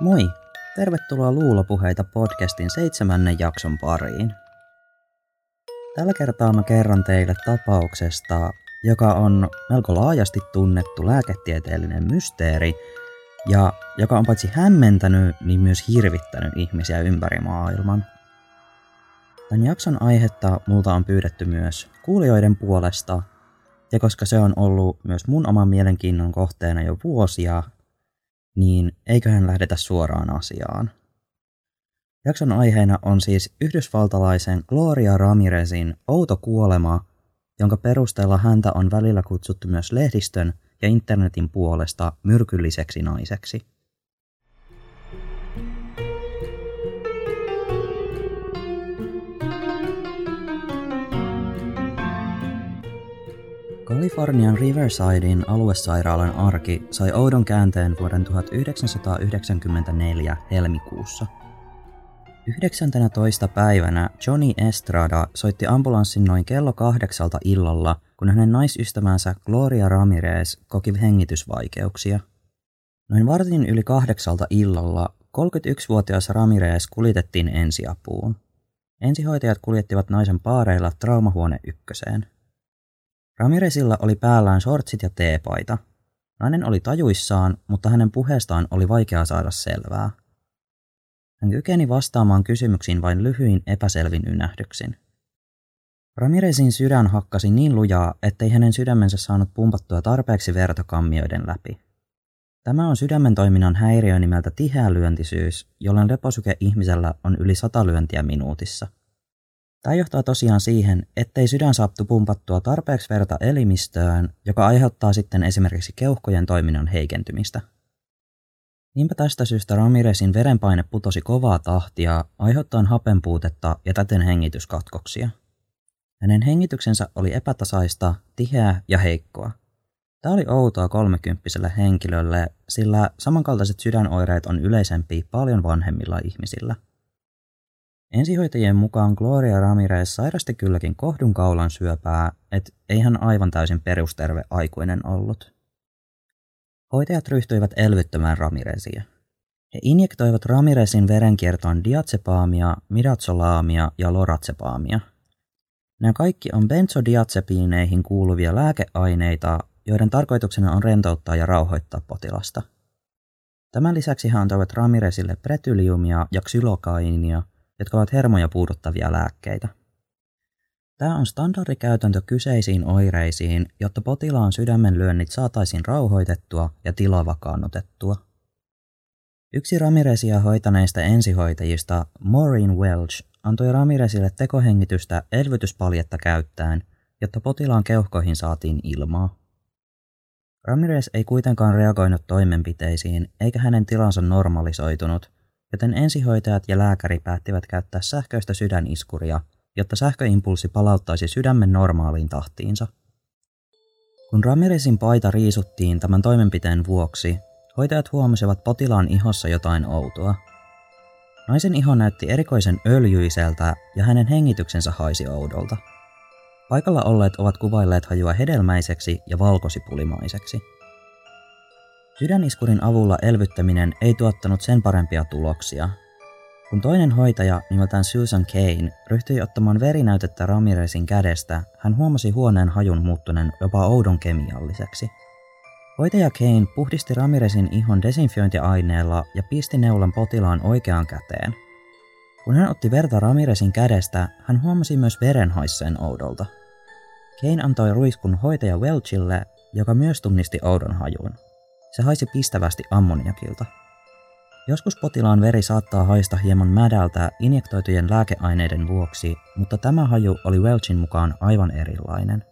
Moi! Tervetuloa Luulopuheita podcastin seitsemännen jakson pariin. Tällä kertaa mä kerron teille tapauksesta, joka on melko laajasti tunnettu lääketieteellinen mysteeri ja joka on paitsi hämmentänyt, niin myös hirvittänyt ihmisiä ympäri maailman. Tämän jakson aihetta multa on pyydetty myös kuulijoiden puolesta, ja koska se on ollut myös mun oman mielenkiinnon kohteena jo vuosia, niin eiköhän lähdetä suoraan asiaan. Jakson aiheena on siis yhdysvaltalaisen Gloria Ramirezin outo kuolema, jonka perusteella häntä on välillä kutsuttu myös lehdistön ja internetin puolesta myrkylliseksi naiseksi. Kalifornian Riversidein aluesairaalan arki sai oudon käänteen vuoden 1994 helmikuussa. 19. päivänä Johnny Estrada soitti ambulanssin noin kello kahdeksalta illalla, kun hänen naisystävänsä Gloria Ramirez koki hengitysvaikeuksia. Noin vartin yli kahdeksalta illalla 31-vuotias Ramirez kuljetettiin ensiapuun. Ensihoitajat kuljettivat naisen paareilla traumahuone ykköseen. Ramirezilla oli päällään shortsit ja teepaita. Nainen oli tajuissaan, mutta hänen puheestaan oli vaikea saada selvää. Hän kykeni vastaamaan kysymyksiin vain lyhyin epäselvin ynähdyksin. Ramirezin sydän hakkasi niin lujaa, ettei hänen sydämensä saanut pumpattua tarpeeksi verta kammioiden läpi. Tämä on sydämen toiminnan häiriö nimeltä tiheä lyöntisyys, jolloin leposyke ihmisellä on yli sata lyöntiä minuutissa – Tämä johtaa tosiaan siihen, ettei sydän saaptu pumpattua tarpeeksi verta elimistöön, joka aiheuttaa sitten esimerkiksi keuhkojen toiminnan heikentymistä. Niinpä tästä syystä Ramirezin verenpaine putosi kovaa tahtia, aiheuttaen hapenpuutetta ja täten hengityskatkoksia. Hänen hengityksensä oli epätasaista, tiheää ja heikkoa. Tämä oli outoa kolmekymppiselle henkilölle, sillä samankaltaiset sydänoireet on yleisempi paljon vanhemmilla ihmisillä – Ensihoitajien mukaan Gloria Ramirez sairasti kylläkin kohdun kaulan syöpää, et ei hän aivan täysin perusterve aikuinen ollut. Hoitajat ryhtyivät elvyttämään Ramirezia. He injektoivat Ramirezin verenkiertoon diatsepaamia, midatsolaamia ja loratsepaamia. Nämä kaikki on benzodiatsepiineihin kuuluvia lääkeaineita, joiden tarkoituksena on rentouttaa ja rauhoittaa potilasta. Tämän lisäksi he antoivat Ramirezille pretyliumia ja xylokainia – jotka ovat hermoja puuduttavia lääkkeitä. Tämä on standardikäytäntö kyseisiin oireisiin, jotta potilaan sydämenlyönnit saataisiin rauhoitettua ja tila vakaannutettua. Yksi Ramirezia hoitaneista ensihoitajista, Maureen Welch, antoi Ramirezille tekohengitystä elvytyspaljetta käyttäen, jotta potilaan keuhkoihin saatiin ilmaa. Ramirez ei kuitenkaan reagoinut toimenpiteisiin, eikä hänen tilansa normalisoitunut, joten ensihoitajat ja lääkäri päättivät käyttää sähköistä sydäniskuria, jotta sähköimpulssi palauttaisi sydämen normaaliin tahtiinsa. Kun Ramirezin paita riisuttiin tämän toimenpiteen vuoksi, hoitajat huomasivat potilaan ihossa jotain outoa. Naisen iho näytti erikoisen öljyiseltä ja hänen hengityksensä haisi oudolta. Paikalla olleet ovat kuvailleet hajua hedelmäiseksi ja valkosipulимaiseksi. Sydäniskurin avulla elvyttäminen ei tuottanut sen parempia tuloksia. Kun toinen hoitaja nimeltään Susan Kane ryhtyi ottamaan verinäytettä Ramirezin kädestä, hän huomasi huoneen hajun muuttuneen jopa oudon kemialliseksi. Hoitaja Kane puhdisti Ramirezin ihon desinfiointiaineella ja pisti neulan potilaan oikeaan käteen. Kun hän otti verta Ramirezin kädestä, hän huomasi myös veren haisseen oudolta. Kane antoi ruiskun hoitaja Welchille, joka myös tunnisti oudon hajun. Se haisi pistävästi ammoniakilta. Joskus potilaan veri saattaa haista hieman mädältä injektoitujen lääkeaineiden vuoksi, mutta tämä haju oli Welchin mukaan aivan erilainen.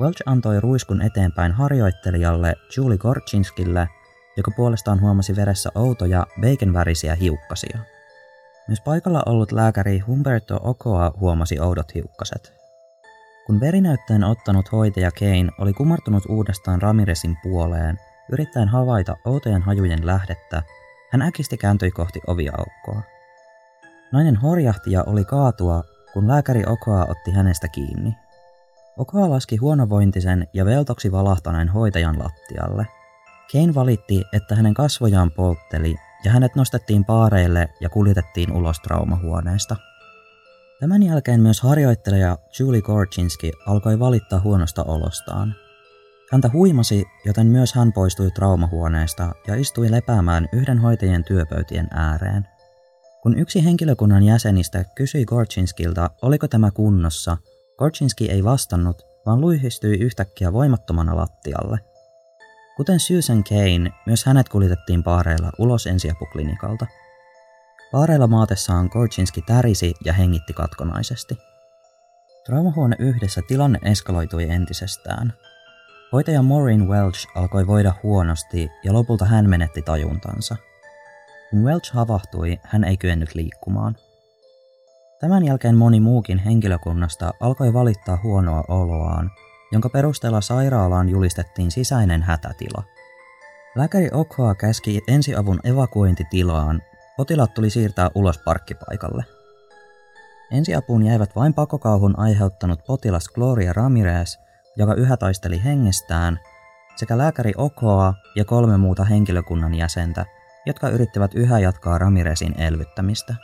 Welch antoi ruiskun eteenpäin harjoittelijalle Julie Gorchinskille, joka puolestaan huomasi veressä outoja beikenvärisiä hiukkasia. Myös paikalla ollut lääkäri Humberto Okoa huomasi oudot hiukkaset. Kun verinäytteen ottanut hoitaja Kane oli kumartunut uudestaan Ramirezin puoleen, Yrittäen havaita outojen hajujen lähdettä, hän äkisti kääntyi kohti oviaukkoa. Nainen horjahti ja oli kaatua, kun lääkäri Okoa otti hänestä kiinni. Okoa laski huonovointisen ja veltoksi valahtaneen hoitajan lattialle. Kane valitti, että hänen kasvojaan poltteli ja hänet nostettiin paareille ja kuljetettiin ulos traumahuoneesta. Tämän jälkeen myös harjoittelija Julie Gorchinski alkoi valittaa huonosta olostaan. Häntä huimasi, joten myös hän poistui traumahuoneesta ja istui lepäämään yhden hoitajien työpöytien ääreen. Kun yksi henkilökunnan jäsenistä kysyi Gorchinskilta, oliko tämä kunnossa, Gorchinski ei vastannut, vaan luihistyi yhtäkkiä voimattomana lattialle. Kuten Susan Kane, myös hänet kuljetettiin paareilla ulos ensiapuklinikalta. Paareilla maatessaan Gorchinski tärisi ja hengitti katkonaisesti. Traumahuone yhdessä tilanne eskaloitui entisestään. Hoitaja Maureen Welch alkoi voida huonosti ja lopulta hän menetti tajuntansa. Kun Welch havahtui, hän ei kyennyt liikkumaan. Tämän jälkeen moni muukin henkilökunnasta alkoi valittaa huonoa oloaan, jonka perusteella sairaalaan julistettiin sisäinen hätätila. Lääkäri Okhoa käski ensiavun evakuointitilaan, potilaat tuli siirtää ulos parkkipaikalle. Ensiapuun jäivät vain pakokauhun aiheuttanut potilas Gloria Ramirez, joka yhä taisteli hengestään, sekä lääkäri Okhoa ja kolme muuta henkilökunnan jäsentä, jotka yrittivät yhä jatkaa Ramirezin elvyttämistä.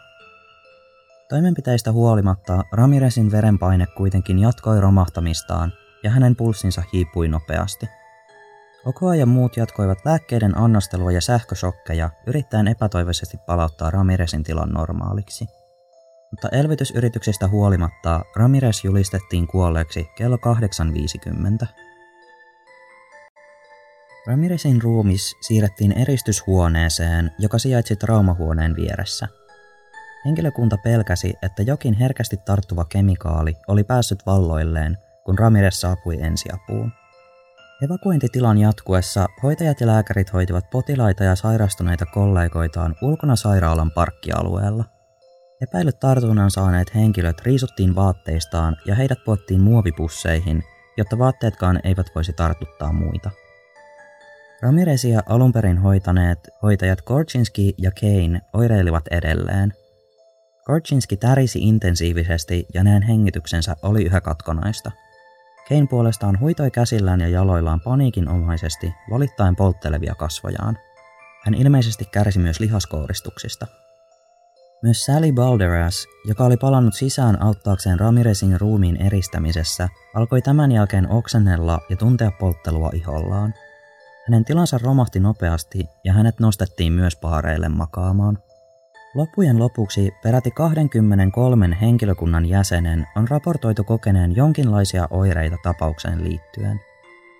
Toimenpiteistä huolimatta Ramirezin verenpaine kuitenkin jatkoi romahtamistaan ja hänen pulssinsa hiipui nopeasti. Okoa ja muut jatkoivat lääkkeiden annostelua ja sähkösokkeja yrittäen epätoivoisesti palauttaa Ramirezin tilan normaaliksi. Mutta elvytysyrityksistä huolimatta Ramirez julistettiin kuolleeksi kello 8.50. Ramirezin ruumis siirrettiin eristyshuoneeseen, joka sijaitsi traumahuoneen vieressä – Henkilökunta pelkäsi, että jokin herkästi tarttuva kemikaali oli päässyt valloilleen, kun Ramirez saapui ensiapuun. Evakuointitilan jatkuessa hoitajat ja lääkärit hoitivat potilaita ja sairastuneita kollegoitaan ulkona sairaalan parkkialueella. Epäilyt tartunnan saaneet henkilöt riisuttiin vaatteistaan ja heidät puottiin muovipusseihin, jotta vaatteetkaan eivät voisi tartuttaa muita. Ramirezia alun perin hoitaneet hoitajat Korchinski ja Kane oireilivat edelleen – Korchinski tärisi intensiivisesti ja näin hengityksensä oli yhä katkonaista. Kane puolestaan huitoi käsillään ja jaloillaan paniikinomaisesti valittain polttelevia kasvojaan. Hän ilmeisesti kärsi myös lihaskouristuksista. Myös Sally Balderas, joka oli palannut sisään auttaakseen Ramirezin ruumiin eristämisessä, alkoi tämän jälkeen oksennella ja tuntea polttelua ihollaan. Hänen tilansa romahti nopeasti ja hänet nostettiin myös paareille makaamaan. Loppujen lopuksi peräti 23 henkilökunnan jäsenen on raportoitu kokeneen jonkinlaisia oireita tapaukseen liittyen.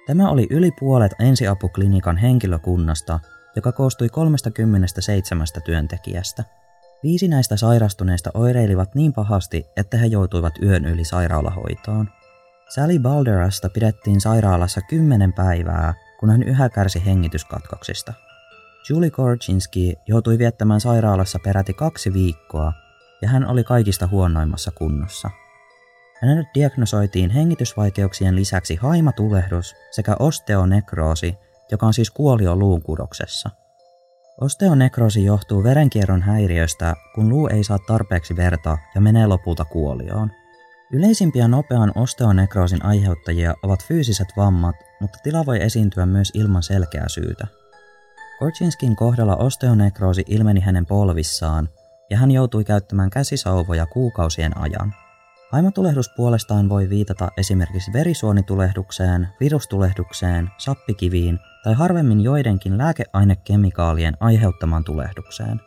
Tämä oli yli puolet ensiapuklinikan henkilökunnasta, joka koostui 37 työntekijästä. Viisi näistä sairastuneista oireilivat niin pahasti, että he joutuivat yön yli sairaalahoitoon. Sally Balderasta pidettiin sairaalassa kymmenen päivää, kun hän yhä kärsi hengityskatkoksista. Julie Korchinski joutui viettämään sairaalassa peräti kaksi viikkoa ja hän oli kaikista huonoimmassa kunnossa. Hänelle diagnosoitiin hengitysvaikeuksien lisäksi haimatulehdus sekä osteonekroosi, joka on siis kuolio luun kudoksessa. Osteonekroosi johtuu verenkierron häiriöstä, kun luu ei saa tarpeeksi verta ja menee lopulta kuolioon. Yleisimpiä nopean osteonekroosin aiheuttajia ovat fyysiset vammat, mutta tila voi esiintyä myös ilman selkeää syytä. Korchinskin kohdalla osteonekroosi ilmeni hänen polvissaan, ja hän joutui käyttämään käsisauvoja kuukausien ajan. Haimatulehdus puolestaan voi viitata esimerkiksi verisuonitulehdukseen, virustulehdukseen, sappikiviin tai harvemmin joidenkin lääkeainekemikaalien aiheuttamaan tulehdukseen.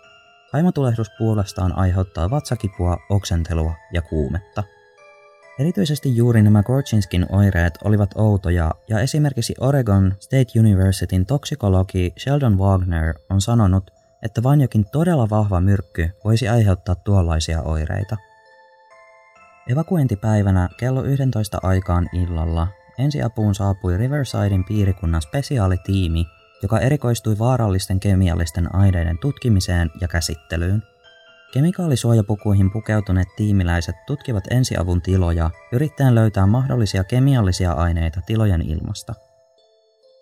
Haimatulehdus puolestaan aiheuttaa vatsakipua, oksentelua ja kuumetta. Erityisesti juuri nämä Gorchinskin oireet olivat outoja, ja esimerkiksi Oregon State Universityn toksikologi Sheldon Wagner on sanonut, että vain jokin todella vahva myrkky voisi aiheuttaa tuollaisia oireita. Evakuointipäivänä kello 11 aikaan illalla ensiapuun saapui Riversidein piirikunnan spesiaalitiimi, joka erikoistui vaarallisten kemiallisten aineiden tutkimiseen ja käsittelyyn. Kemikaalisuojapukuihin pukeutuneet tiimiläiset tutkivat ensiavun tiloja yrittäen löytää mahdollisia kemiallisia aineita tilojen ilmasta.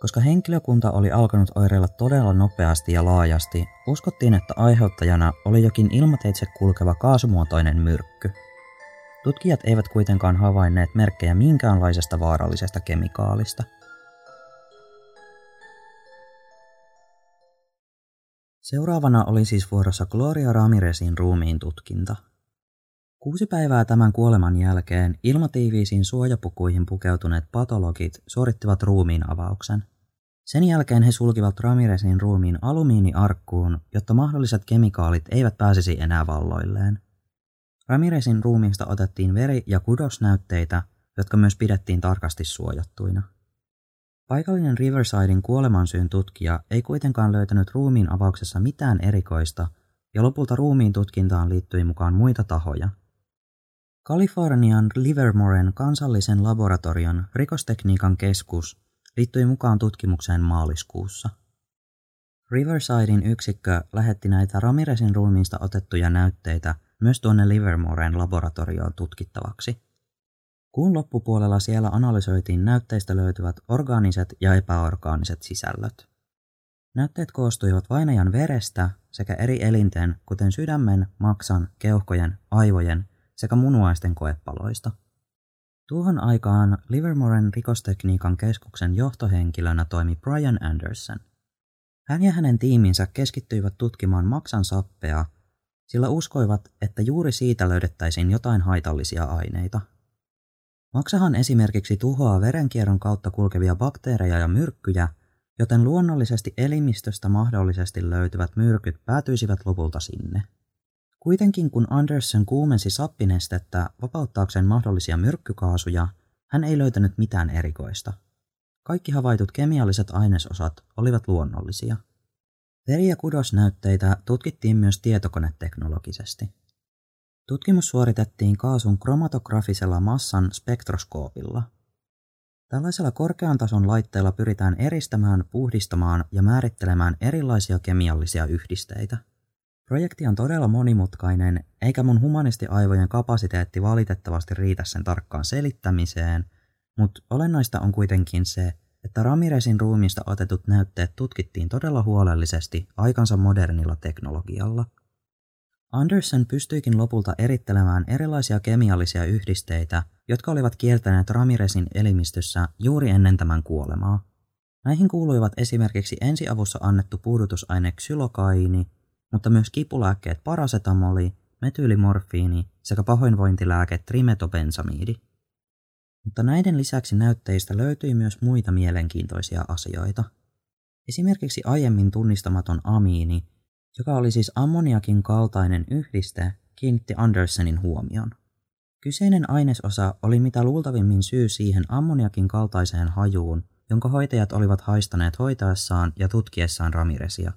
Koska henkilökunta oli alkanut oireilla todella nopeasti ja laajasti, uskottiin, että aiheuttajana oli jokin ilmateitse kulkeva kaasumuotoinen myrkky. Tutkijat eivät kuitenkaan havainneet merkkejä minkäänlaisesta vaarallisesta kemikaalista – Seuraavana oli siis vuorossa Gloria Ramirezin ruumiin tutkinta. Kuusi päivää tämän kuoleman jälkeen ilmatiiviisiin suojapukuihin pukeutuneet patologit suorittivat ruumiin avauksen. Sen jälkeen he sulkivat Ramirezin ruumiin alumiiniarkkuun, jotta mahdolliset kemikaalit eivät pääsisi enää valloilleen. Ramirezin ruumiista otettiin veri- ja kudosnäytteitä, jotka myös pidettiin tarkasti suojattuina. Paikallinen Riversidein kuolemansyyn tutkija ei kuitenkaan löytänyt ruumiin avauksessa mitään erikoista, ja lopulta ruumiin tutkintaan liittyi mukaan muita tahoja. Kalifornian Livermoren kansallisen laboratorion rikostekniikan keskus liittyi mukaan tutkimukseen maaliskuussa. Riversidein yksikkö lähetti näitä Ramirezin ruumiista otettuja näytteitä myös tuonne Livermoren laboratorioon tutkittavaksi. Kuun loppupuolella siellä analysoitiin näytteistä löytyvät orgaaniset ja epäorgaaniset sisällöt. Näytteet koostuivat vainajan verestä sekä eri elinten, kuten sydämen, maksan, keuhkojen, aivojen sekä munuaisten koepaloista. Tuohon aikaan Livermoren rikostekniikan keskuksen johtohenkilönä toimi Brian Anderson. Hän ja hänen tiiminsä keskittyivät tutkimaan maksan sappea, sillä uskoivat, että juuri siitä löydettäisiin jotain haitallisia aineita – Maksahan esimerkiksi tuhoaa verenkierron kautta kulkevia bakteereja ja myrkkyjä, joten luonnollisesti elimistöstä mahdollisesti löytyvät myrkyt päätyisivät lopulta sinne. Kuitenkin kun Anderson kuumensi sappinestettä vapauttaakseen mahdollisia myrkkykaasuja, hän ei löytänyt mitään erikoista. Kaikki havaitut kemialliset ainesosat olivat luonnollisia. Veri- ja kudosnäytteitä tutkittiin myös tietokoneteknologisesti. Tutkimus suoritettiin kaasun kromatografisella massan spektroskoopilla. Tällaisella korkean tason laitteella pyritään eristämään, puhdistamaan ja määrittelemään erilaisia kemiallisia yhdisteitä. Projekti on todella monimutkainen, eikä mun humanistiaivojen kapasiteetti valitettavasti riitä sen tarkkaan selittämiseen, mutta olennaista on kuitenkin se, että Ramirezin ruumista otetut näytteet tutkittiin todella huolellisesti aikansa modernilla teknologialla – Anderson pystyikin lopulta erittelemään erilaisia kemiallisia yhdisteitä, jotka olivat kieltäneet Ramirezin elimistössä juuri ennen tämän kuolemaa. Näihin kuuluivat esimerkiksi ensiavussa annettu puudutusaine xylokaini, mutta myös kipulääkkeet parasetamoli, metyylimorfiini sekä pahoinvointilääke trimetobensamiidi. Mutta näiden lisäksi näytteistä löytyi myös muita mielenkiintoisia asioita. Esimerkiksi aiemmin tunnistamaton amiini joka oli siis ammoniakin kaltainen yhdiste, kiinnitti Andersonin huomion. Kyseinen ainesosa oli mitä luultavimmin syy siihen ammoniakin kaltaiseen hajuun, jonka hoitajat olivat haistaneet hoitaessaan ja tutkiessaan Ramiresia.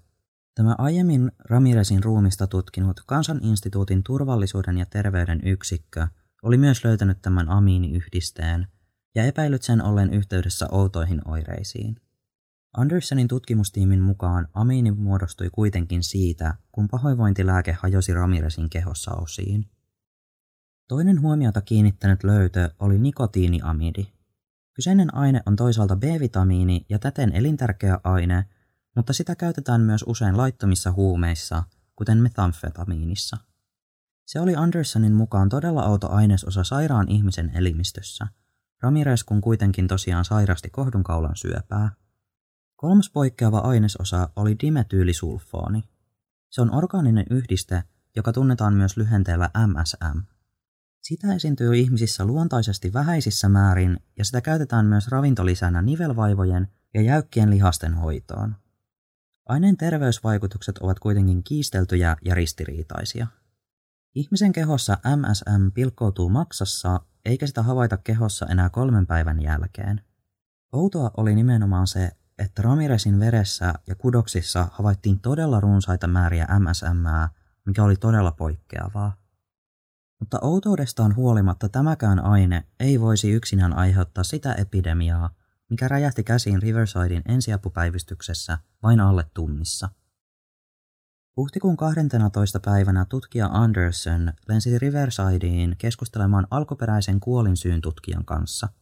Tämä aiemmin Ramiresin ruumista tutkinut Kansaninstituutin turvallisuuden ja terveyden yksikkö oli myös löytänyt tämän amiiniyhdisteen ja epäillyt sen ollen yhteydessä outoihin oireisiin. Andersonin tutkimustiimin mukaan amiini muodostui kuitenkin siitä, kun pahoinvointilääke hajosi Ramirezin kehossa osiin. Toinen huomiota kiinnittänyt löytö oli nikotiiniamidi. Kyseinen aine on toisaalta B-vitamiini ja täten elintärkeä aine, mutta sitä käytetään myös usein laittomissa huumeissa, kuten metamfetamiinissa. Se oli Andersonin mukaan todella outo ainesosa sairaan ihmisen elimistössä. Ramirez kun kuitenkin tosiaan sairasti kohdunkaulan syöpää. Kolmas poikkeava ainesosa oli dimetyylisulfooni. Se on orgaaninen yhdiste, joka tunnetaan myös lyhenteellä MSM. Sitä esiintyy ihmisissä luontaisesti vähäisissä määrin ja sitä käytetään myös ravintolisänä nivelvaivojen ja jäykkien lihasten hoitoon. Aineen terveysvaikutukset ovat kuitenkin kiisteltyjä ja ristiriitaisia. Ihmisen kehossa MSM pilkkoutuu maksassa, eikä sitä havaita kehossa enää kolmen päivän jälkeen. Outoa oli nimenomaan se, että Ramirezin veressä ja kudoksissa havaittiin todella runsaita määriä MSM, mikä oli todella poikkeavaa. Mutta outoudestaan huolimatta tämäkään aine ei voisi yksinään aiheuttaa sitä epidemiaa, mikä räjähti käsiin Riversidein ensiapupäivystyksessä vain alle tunnissa. Huhtikuun 12. päivänä tutkija Anderson lensi Riversideen keskustelemaan alkuperäisen kuolinsyyn tutkijan kanssa –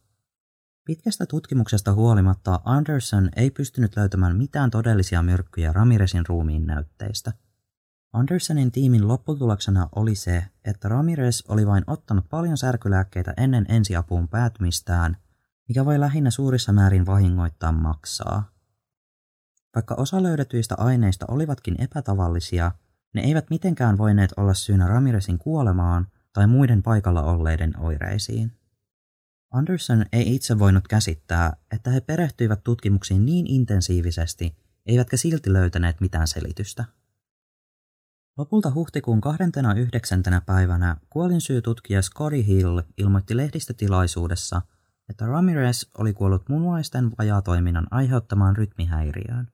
Pitkästä tutkimuksesta huolimatta Anderson ei pystynyt löytämään mitään todellisia myrkkyjä Ramirezin ruumiin näytteistä. Andersonin tiimin lopputuloksena oli se, että Ramirez oli vain ottanut paljon särkylääkkeitä ennen ensiapuun päätymistään, mikä voi lähinnä suurissa määrin vahingoittaa maksaa. Vaikka osa löydetyistä aineista olivatkin epätavallisia, ne eivät mitenkään voineet olla syynä Ramirezin kuolemaan tai muiden paikalla olleiden oireisiin. Anderson ei itse voinut käsittää, että he perehtyivät tutkimuksiin niin intensiivisesti, eivätkä silti löytäneet mitään selitystä. Lopulta huhtikuun 29. päivänä kuolinsyytutkija Scotty Hill ilmoitti lehdistötilaisuudessa, että Ramirez oli kuollut munuaisten vajaatoiminnan aiheuttamaan rytmihäiriöön.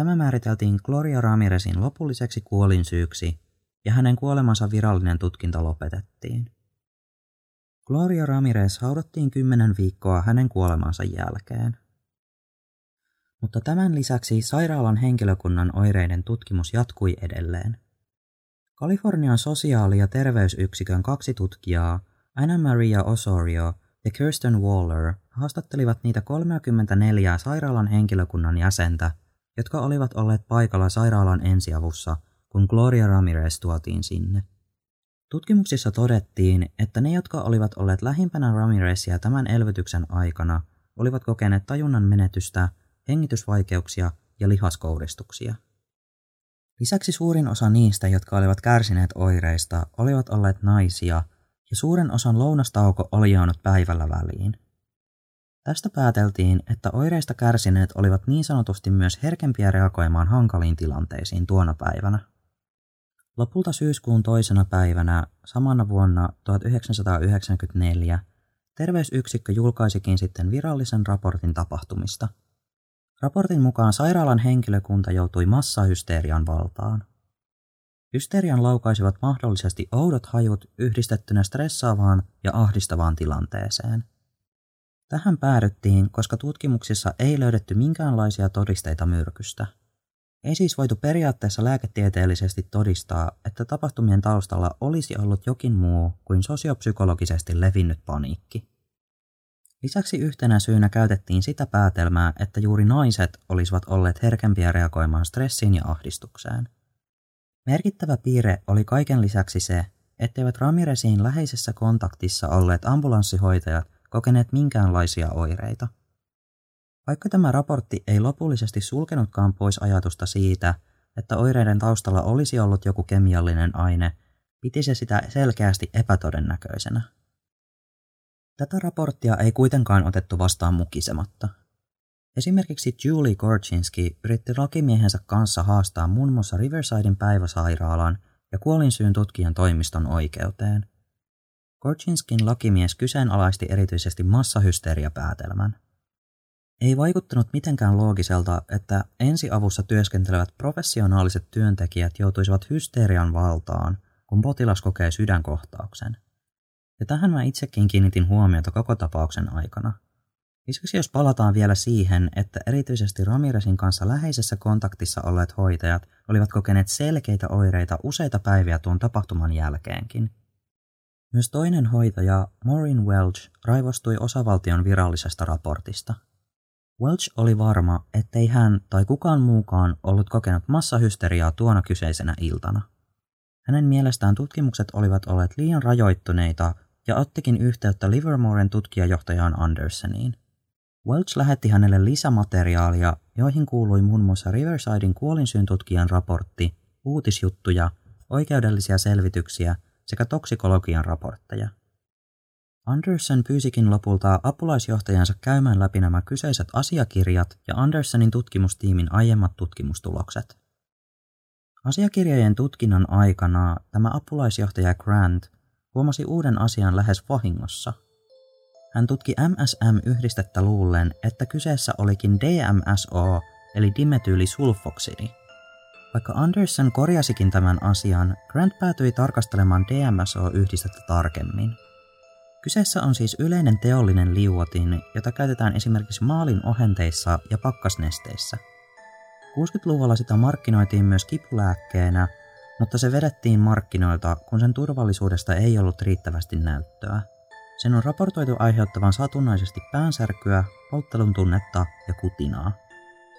Tämä määriteltiin Gloria Ramirezin lopulliseksi kuolinsyyksi ja hänen kuolemansa virallinen tutkinta lopetettiin. Gloria Ramirez haudattiin kymmenen viikkoa hänen kuolemansa jälkeen. Mutta tämän lisäksi sairaalan henkilökunnan oireiden tutkimus jatkui edelleen. Kalifornian sosiaali- ja terveysyksikön kaksi tutkijaa, Anna Maria Osorio ja Kirsten Waller, haastattelivat niitä 34 sairaalan henkilökunnan jäsentä, jotka olivat olleet paikalla sairaalan ensiavussa, kun Gloria Ramirez tuotiin sinne. Tutkimuksissa todettiin, että ne, jotka olivat olleet lähimpänä Ramirezia tämän elvytyksen aikana, olivat kokeneet tajunnan menetystä, hengitysvaikeuksia ja lihaskouristuksia. Lisäksi suurin osa niistä, jotka olivat kärsineet oireista, olivat olleet naisia, ja suuren osan lounastauko oli jäänyt päivällä väliin. Tästä pääteltiin, että oireista kärsineet olivat niin sanotusti myös herkempiä reagoimaan hankaliin tilanteisiin tuona päivänä. Lopulta syyskuun toisena päivänä samana vuonna 1994 terveysyksikkö julkaisikin sitten virallisen raportin tapahtumista. Raportin mukaan sairaalan henkilökunta joutui massahysterian valtaan. Hysterian laukaisivat mahdollisesti oudot hajut yhdistettynä stressaavaan ja ahdistavaan tilanteeseen. Tähän päädyttiin, koska tutkimuksissa ei löydetty minkäänlaisia todisteita myrkystä. Ei siis voitu periaatteessa lääketieteellisesti todistaa, että tapahtumien taustalla olisi ollut jokin muu kuin sosiopsykologisesti levinnyt paniikki. Lisäksi yhtenä syynä käytettiin sitä päätelmää, että juuri naiset olisivat olleet herkempiä reagoimaan stressiin ja ahdistukseen. Merkittävä piirre oli kaiken lisäksi se, etteivät Ramiresiin läheisessä kontaktissa olleet ambulanssihoitajat kokeneet minkäänlaisia oireita – vaikka tämä raportti ei lopullisesti sulkenutkaan pois ajatusta siitä, että oireiden taustalla olisi ollut joku kemiallinen aine, piti se sitä selkeästi epätodennäköisenä. Tätä raporttia ei kuitenkaan otettu vastaan mukisematta. Esimerkiksi Julie Gorchinski yritti lakimiehensä kanssa haastaa muun muassa Riversidein päiväsairaalan ja kuolinsyyn tutkijan toimiston oikeuteen. Gorchinskin lakimies kyseenalaisti erityisesti massahysteriapäätelmän. Ei vaikuttanut mitenkään loogiselta, että ensiavussa työskentelevät professionaaliset työntekijät joutuisivat hysterian valtaan, kun potilas kokee sydänkohtauksen. Ja tähän mä itsekin kiinnitin huomiota koko tapauksen aikana. Lisäksi jos palataan vielä siihen, että erityisesti Ramirezin kanssa läheisessä kontaktissa olleet hoitajat olivat kokeneet selkeitä oireita useita päiviä tuon tapahtuman jälkeenkin. Myös toinen hoitaja, Maureen Welch, raivostui osavaltion virallisesta raportista – Welch oli varma, ettei hän tai kukaan muukaan ollut kokenut massahysteriaa tuona kyseisenä iltana. Hänen mielestään tutkimukset olivat olleet liian rajoittuneita ja ottikin yhteyttä Livermoren tutkijajohtajaan Andersoniin. Welch lähetti hänelle lisämateriaalia, joihin kuului muun muassa Riversidein kuolinsyyn tutkijan raportti, uutisjuttuja, oikeudellisia selvityksiä sekä toksikologian raportteja. Anderson pyysikin lopulta apulaisjohtajansa käymään läpi nämä kyseiset asiakirjat ja Andersonin tutkimustiimin aiemmat tutkimustulokset. Asiakirjojen tutkinnan aikana tämä apulaisjohtaja Grant huomasi uuden asian lähes vahingossa. Hän tutki MSM-yhdistettä luullen, että kyseessä olikin DMSO eli dimetyylisulfoksidi. Vaikka Anderson korjasikin tämän asian, Grant päätyi tarkastelemaan DMSO-yhdistettä tarkemmin – Kyseessä on siis yleinen teollinen liuotin, jota käytetään esimerkiksi maalin ohenteissa ja pakkasnesteissä. 60-luvulla sitä markkinoitiin myös kipulääkkeenä, mutta se vedettiin markkinoilta, kun sen turvallisuudesta ei ollut riittävästi näyttöä. Sen on raportoitu aiheuttavan satunnaisesti päänsärkyä, polttelun tunnetta ja kutinaa.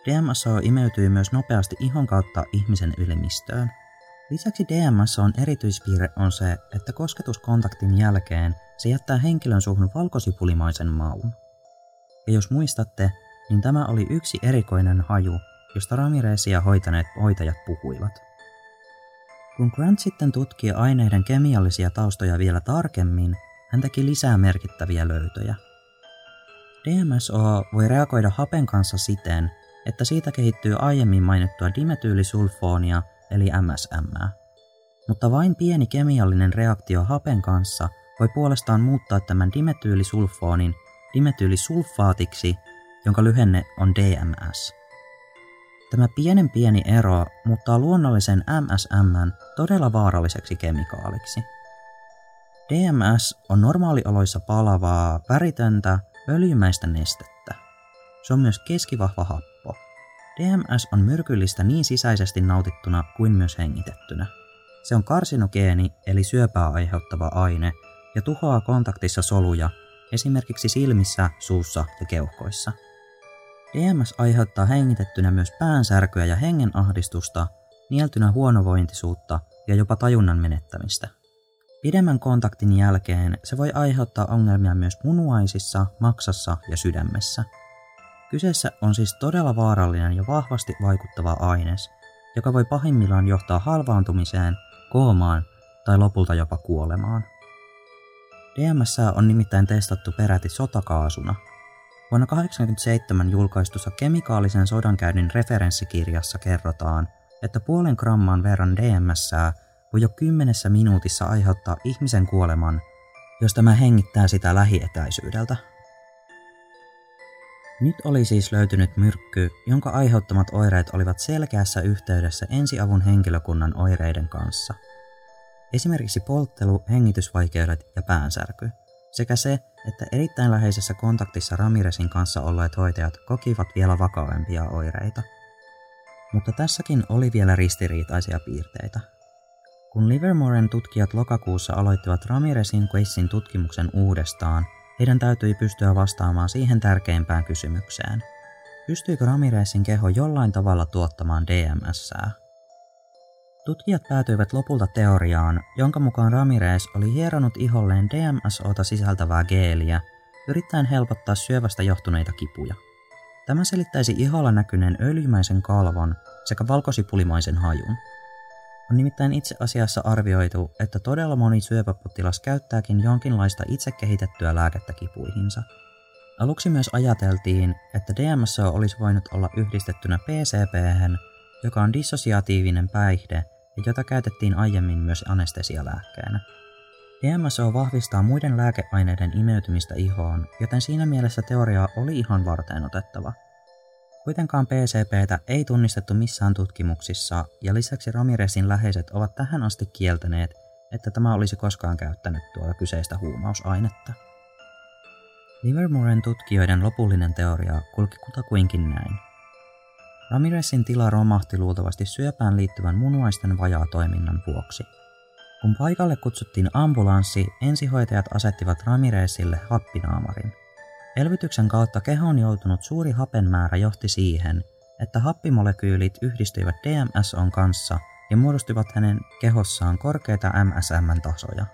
DMSO imeytyy myös nopeasti ihon kautta ihmisen ylimistöön. Lisäksi DMS on erityispiirre on se, että kosketuskontaktin jälkeen se jättää henkilön suhun valkosipulimaisen maun. Ja jos muistatte, niin tämä oli yksi erikoinen haju, josta Ramirezia hoitaneet hoitajat puhuivat. Kun Grant sitten tutki aineiden kemiallisia taustoja vielä tarkemmin, hän teki lisää merkittäviä löytöjä. DMSO voi reagoida hapen kanssa siten, että siitä kehittyy aiemmin mainittua dimetyylisulfoonia eli MSM. Mutta vain pieni kemiallinen reaktio hapen kanssa voi puolestaan muuttaa tämän dimetyylisulfoonin dimetyylisulfaatiksi, jonka lyhenne on DMS. Tämä pienen pieni ero muuttaa luonnollisen MSM todella vaaralliseksi kemikaaliksi. DMS on normaalioloissa palavaa, väritöntä, öljymäistä nestettä. Se on myös keskivahva happo. DMS on myrkyllistä niin sisäisesti nautittuna kuin myös hengitettynä. Se on karsinogeeni eli syöpää aiheuttava aine ja tuhoaa kontaktissa soluja, esimerkiksi silmissä, suussa ja keuhkoissa. DMS aiheuttaa hengitettynä myös päänsärkyä ja hengenahdistusta, nieltynä huonovointisuutta ja jopa tajunnan menettämistä. Pidemmän kontaktin jälkeen se voi aiheuttaa ongelmia myös munuaisissa, maksassa ja sydämessä. Kyseessä on siis todella vaarallinen ja vahvasti vaikuttava aines, joka voi pahimmillaan johtaa halvaantumiseen, koomaan tai lopulta jopa kuolemaan. DMS on nimittäin testattu peräti sotakaasuna. Vuonna 1987 julkaistussa kemikaalisen sodankäynnin referenssikirjassa kerrotaan, että puolen gramman verran DMS voi jo kymmenessä minuutissa aiheuttaa ihmisen kuoleman, jos tämä hengittää sitä lähietäisyydeltä. Nyt oli siis löytynyt myrkky, jonka aiheuttamat oireet olivat selkeässä yhteydessä ensiavun henkilökunnan oireiden kanssa. Esimerkiksi polttelu, hengitysvaikeudet ja päänsärky, sekä se, että erittäin läheisessä kontaktissa Ramiresin kanssa olleet hoitajat kokivat vielä vakavempia oireita. Mutta tässäkin oli vielä ristiriitaisia piirteitä. Kun Livermoren tutkijat lokakuussa aloittivat Ramirezin Quasin tutkimuksen uudestaan, heidän täytyi pystyä vastaamaan siihen tärkeimpään kysymykseen. Pystyykö Ramirezin keho jollain tavalla tuottamaan DMSää? Tutkijat päätyivät lopulta teoriaan, jonka mukaan Ramirez oli hieronut iholleen DMSOta sisältävää geeliä, yrittäen helpottaa syövästä johtuneita kipuja. Tämä selittäisi iholla näkyneen öljymäisen kalvon sekä valkosipulimaisen hajun. On nimittäin itse asiassa arvioitu, että todella moni syöpäpotilas käyttääkin jonkinlaista itse kehitettyä lääkettä kipuihinsa. Aluksi myös ajateltiin, että DMSO olisi voinut olla yhdistettynä PCP, joka on dissosiatiivinen päihde ja jota käytettiin aiemmin myös anestesialääkkeenä. DMSO vahvistaa muiden lääkeaineiden imeytymistä ihoon, joten siinä mielessä teoria oli ihan varteen otettava – Kuitenkaan PCPtä ei tunnistettu missään tutkimuksissa, ja lisäksi Ramirezin läheiset ovat tähän asti kieltäneet, että tämä olisi koskaan käyttänyt tuota kyseistä huumausainetta. Livermoren tutkijoiden lopullinen teoria kulki kutakuinkin näin. Ramirezin tila romahti luultavasti syöpään liittyvän munuaisten vajaatoiminnan vuoksi. Kun paikalle kutsuttiin ambulanssi, ensihoitajat asettivat Ramirezille happinaamarin. Elvytyksen kautta kehoon joutunut suuri hapenmäärä johti siihen, että happimolekyylit yhdistyivät DMSOn kanssa ja muodostivat hänen kehossaan korkeita MSM-tasoja.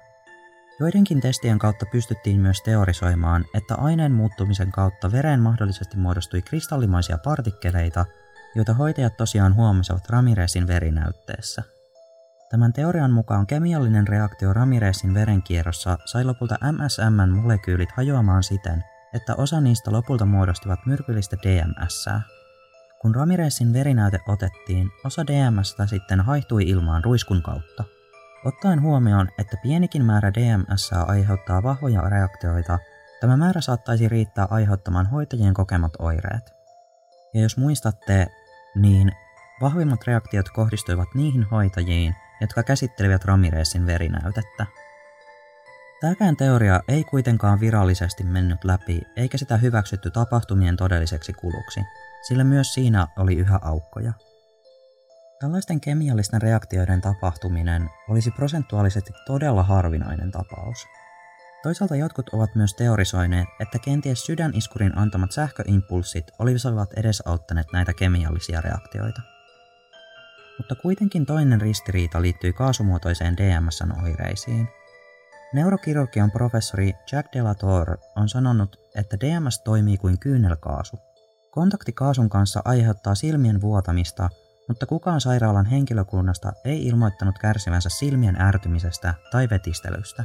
Joidenkin testien kautta pystyttiin myös teorisoimaan, että aineen muuttumisen kautta vereen mahdollisesti muodostui kristallimaisia partikkeleita, joita hoitajat tosiaan huomasivat Ramirezin verinäytteessä. Tämän teorian mukaan kemiallinen reaktio Ramirezin verenkierrossa sai lopulta MSM-molekyylit hajoamaan siten, että osa niistä lopulta muodostivat myrkyllistä DMS. Kun Ramirezin verinäyte otettiin, osa DMStä sitten haihtui ilmaan ruiskun kautta. Ottaen huomioon, että pienikin määrä DMS aiheuttaa vahvoja reaktioita, tämä määrä saattaisi riittää aiheuttamaan hoitajien kokemat oireet. Ja jos muistatte, niin vahvimmat reaktiot kohdistuivat niihin hoitajiin, jotka käsittelivät Ramirezin verinäytettä. Tämäkään teoria ei kuitenkaan virallisesti mennyt läpi, eikä sitä hyväksytty tapahtumien todelliseksi kuluksi, sillä myös siinä oli yhä aukkoja. Tällaisten kemiallisten reaktioiden tapahtuminen olisi prosentuaalisesti todella harvinainen tapaus. Toisaalta jotkut ovat myös teorisoineet, että kenties sydäniskurin antamat sähköimpulssit olisivat edesauttaneet näitä kemiallisia reaktioita. Mutta kuitenkin toinen ristiriita liittyy kaasumuotoiseen DMSn oireisiin – Neurokirurgian professori Jack Delator on sanonut, että DMS toimii kuin kyynelkaasu. Kontakti kaasun kanssa aiheuttaa silmien vuotamista, mutta kukaan sairaalan henkilökunnasta ei ilmoittanut kärsivänsä silmien ärtymisestä tai vetistelystä.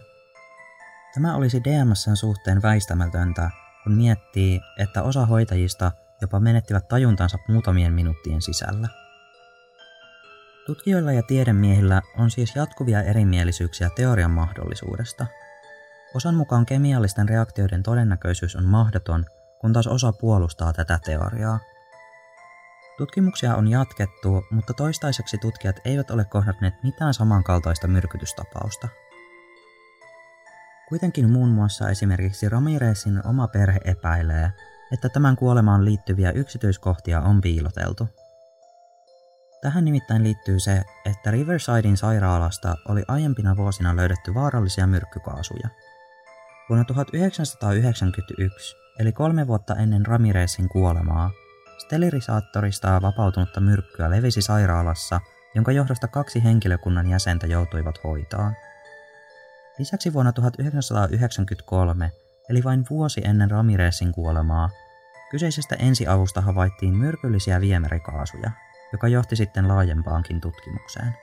Tämä olisi DMSn suhteen väistämätöntä, kun miettii, että osa hoitajista jopa menettivät tajuntansa muutamien minuuttien sisällä. Tutkijoilla ja tiedemiehillä on siis jatkuvia erimielisyyksiä teorian mahdollisuudesta. Osan mukaan kemiallisten reaktioiden todennäköisyys on mahdoton, kun taas osa puolustaa tätä teoriaa. Tutkimuksia on jatkettu, mutta toistaiseksi tutkijat eivät ole kohdanneet mitään samankaltaista myrkytystapausta. Kuitenkin muun muassa esimerkiksi Ramirezin oma perhe epäilee, että tämän kuolemaan liittyviä yksityiskohtia on piiloteltu. Tähän nimittäin liittyy se, että Riversidein sairaalasta oli aiempina vuosina löydetty vaarallisia myrkkykaasuja. Vuonna 1991, eli kolme vuotta ennen Ramirezin kuolemaa, sterilisaattorista vapautunutta myrkkyä levisi sairaalassa, jonka johdosta kaksi henkilökunnan jäsentä joutuivat hoitaan. Lisäksi vuonna 1993, eli vain vuosi ennen Ramirezin kuolemaa, kyseisestä ensiavusta havaittiin myrkyllisiä viemärikaasuja, joka johti sitten laajempaankin tutkimukseen.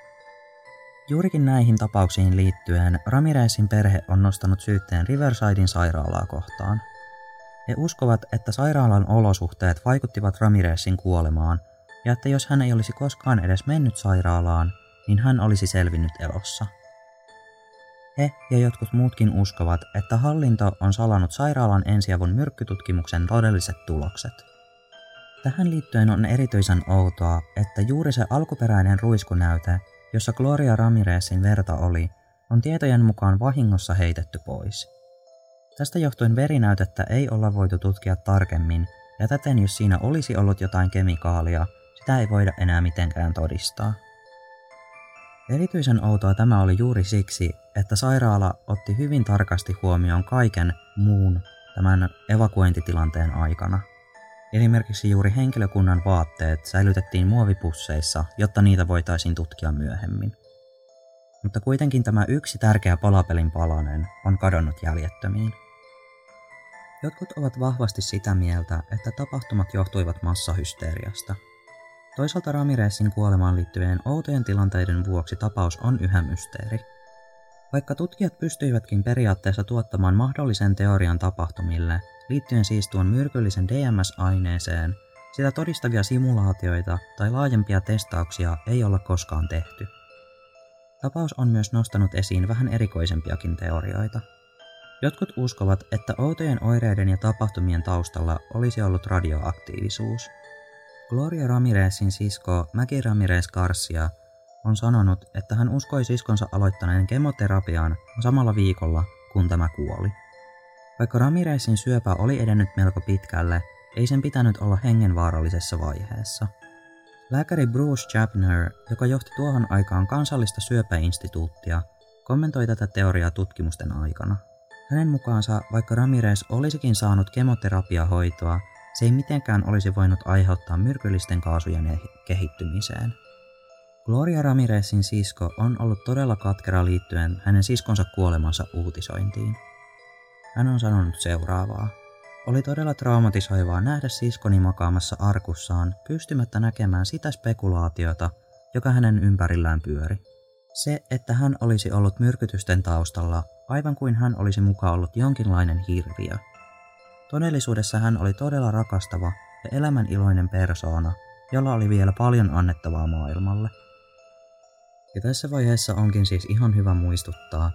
Juurikin näihin tapauksiin liittyen Ramirezin perhe on nostanut syytteen Riversidein sairaalaa kohtaan. He uskovat, että sairaalan olosuhteet vaikuttivat Ramirezin kuolemaan, ja että jos hän ei olisi koskaan edes mennyt sairaalaan, niin hän olisi selvinnyt elossa – he ja jotkut muutkin uskovat, että hallinto on salannut sairaalan ensiavun myrkkytutkimuksen todelliset tulokset. Tähän liittyen on erityisen outoa, että juuri se alkuperäinen ruiskunäyte, jossa Gloria Ramirezin verta oli, on tietojen mukaan vahingossa heitetty pois. Tästä johtuen verinäytettä ei olla voitu tutkia tarkemmin, ja täten jos siinä olisi ollut jotain kemikaalia, sitä ei voida enää mitenkään todistaa. Erityisen outoa tämä oli juuri siksi, että sairaala otti hyvin tarkasti huomioon kaiken muun tämän evakuointitilanteen aikana. Esimerkiksi juuri henkilökunnan vaatteet säilytettiin muovipusseissa, jotta niitä voitaisiin tutkia myöhemmin. Mutta kuitenkin tämä yksi tärkeä palapelin palanen on kadonnut jäljettömiin. Jotkut ovat vahvasti sitä mieltä, että tapahtumat johtuivat massahysteriasta – Toisaalta Ramirezin kuolemaan liittyvien outojen tilanteiden vuoksi tapaus on yhä mysteeri. Vaikka tutkijat pystyivätkin periaatteessa tuottamaan mahdollisen teorian tapahtumille, liittyen siis tuon myrkyllisen DMS-aineeseen, sitä todistavia simulaatioita tai laajempia testauksia ei olla koskaan tehty. Tapaus on myös nostanut esiin vähän erikoisempiakin teorioita. Jotkut uskovat, että outojen oireiden ja tapahtumien taustalla olisi ollut radioaktiivisuus – Gloria Ramirezin sisko Maggie Ramirez Garcia on sanonut, että hän uskoi siskonsa aloittaneen kemoterapiaan samalla viikolla, kun tämä kuoli. Vaikka Ramirezin syöpä oli edennyt melko pitkälle, ei sen pitänyt olla hengenvaarallisessa vaiheessa. Lääkäri Bruce Chapner, joka johti tuohon aikaan kansallista syöpäinstituuttia, kommentoi tätä teoriaa tutkimusten aikana. Hänen mukaansa, vaikka Ramirez olisikin saanut kemoterapiahoitoa, se ei mitenkään olisi voinut aiheuttaa myrkyllisten kaasujen kehittymiseen. Gloria Ramirezin sisko on ollut todella katkera liittyen hänen siskonsa kuolemansa uutisointiin. Hän on sanonut seuraavaa. Oli todella traumatisoivaa nähdä siskoni makaamassa arkussaan, pystymättä näkemään sitä spekulaatiota, joka hänen ympärillään pyöri. Se, että hän olisi ollut myrkytysten taustalla, aivan kuin hän olisi mukaan ollut jonkinlainen hirviö – Todellisuudessa hän oli todella rakastava ja elämän iloinen persoona, jolla oli vielä paljon annettavaa maailmalle. Ja tässä vaiheessa onkin siis ihan hyvä muistuttaa,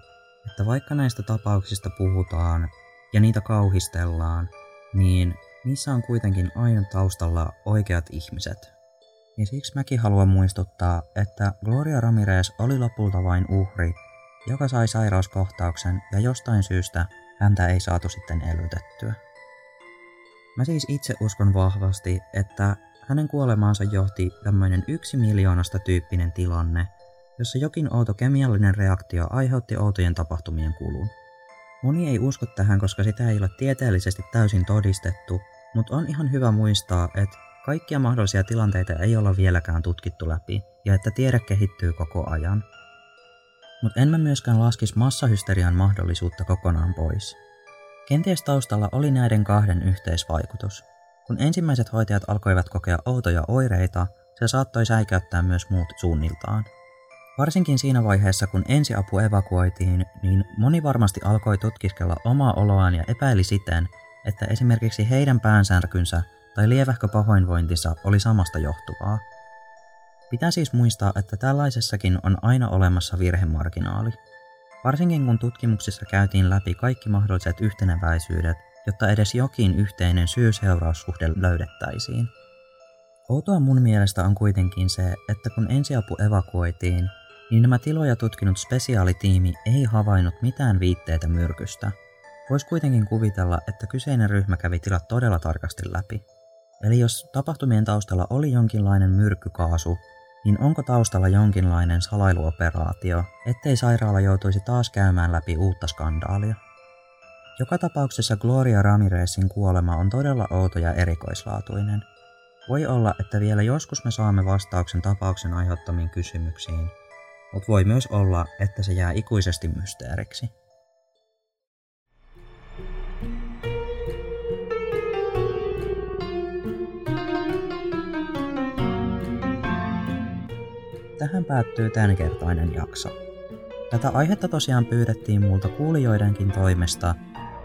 että vaikka näistä tapauksista puhutaan ja niitä kauhistellaan, niin niissä on kuitenkin aina taustalla oikeat ihmiset. Ja siksi mäkin haluan muistuttaa, että Gloria Ramirez oli lopulta vain uhri, joka sai sairauskohtauksen ja jostain syystä häntä ei saatu sitten elvytettyä. Mä siis itse uskon vahvasti, että hänen kuolemaansa johti tämmöinen yksi miljoonasta tyyppinen tilanne, jossa jokin outo kemiallinen reaktio aiheutti outojen tapahtumien kulun. Moni ei usko tähän, koska sitä ei ole tieteellisesti täysin todistettu, mutta on ihan hyvä muistaa, että kaikkia mahdollisia tilanteita ei olla vieläkään tutkittu läpi, ja että tiede kehittyy koko ajan. Mutta en mä myöskään laskisi massahysterian mahdollisuutta kokonaan pois. Kenties taustalla oli näiden kahden yhteisvaikutus. Kun ensimmäiset hoitajat alkoivat kokea outoja oireita, se saattoi säikäyttää myös muut suunniltaan. Varsinkin siinä vaiheessa, kun ensiapu evakuoitiin, niin moni varmasti alkoi tutkiskella omaa oloaan ja epäili siten, että esimerkiksi heidän päänsärkynsä tai lievähkö pahoinvointinsa oli samasta johtuvaa. Pitää siis muistaa, että tällaisessakin on aina olemassa virhemarginaali. Varsinkin kun tutkimuksissa käytiin läpi kaikki mahdolliset yhteneväisyydet, jotta edes jokin yhteinen syy-seuraussuhde löydettäisiin. Outoa mun mielestä on kuitenkin se, että kun ensiapu evakuoitiin, niin nämä tiloja tutkinut spesiaalitiimi ei havainnut mitään viitteitä myrkystä. Voisi kuitenkin kuvitella, että kyseinen ryhmä kävi tilat todella tarkasti läpi. Eli jos tapahtumien taustalla oli jonkinlainen myrkkykaasu, niin onko taustalla jonkinlainen salailuoperaatio, ettei sairaala joutuisi taas käymään läpi uutta skandaalia? Joka tapauksessa Gloria Ramirezin kuolema on todella outo ja erikoislaatuinen. Voi olla, että vielä joskus me saamme vastauksen tapauksen aiheuttamiin kysymyksiin, mutta voi myös olla, että se jää ikuisesti mysteeriksi. Tähän päättyy tämänkertainen jakso. Tätä aihetta tosiaan pyydettiin multa kuulijoidenkin toimesta,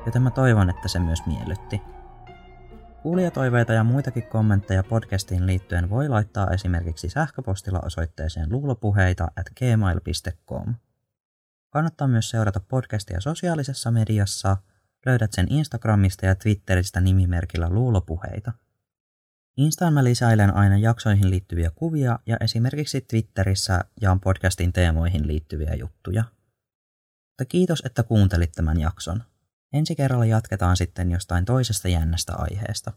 joten mä toivon, että se myös miellytti. Kuulijatoiveita ja muitakin kommentteja podcastiin liittyen voi laittaa esimerkiksi sähköpostilla osoitteeseen luulopuheita at gmail.com. Kannattaa myös seurata podcastia sosiaalisessa mediassa. Löydät sen Instagramista ja Twitteristä nimimerkillä luulopuheita. Instaan mä lisäilen aina jaksoihin liittyviä kuvia ja esimerkiksi Twitterissä jaan podcastin teemoihin liittyviä juttuja. Mutta kiitos, että kuuntelit tämän jakson. Ensi kerralla jatketaan sitten jostain toisesta jännästä aiheesta.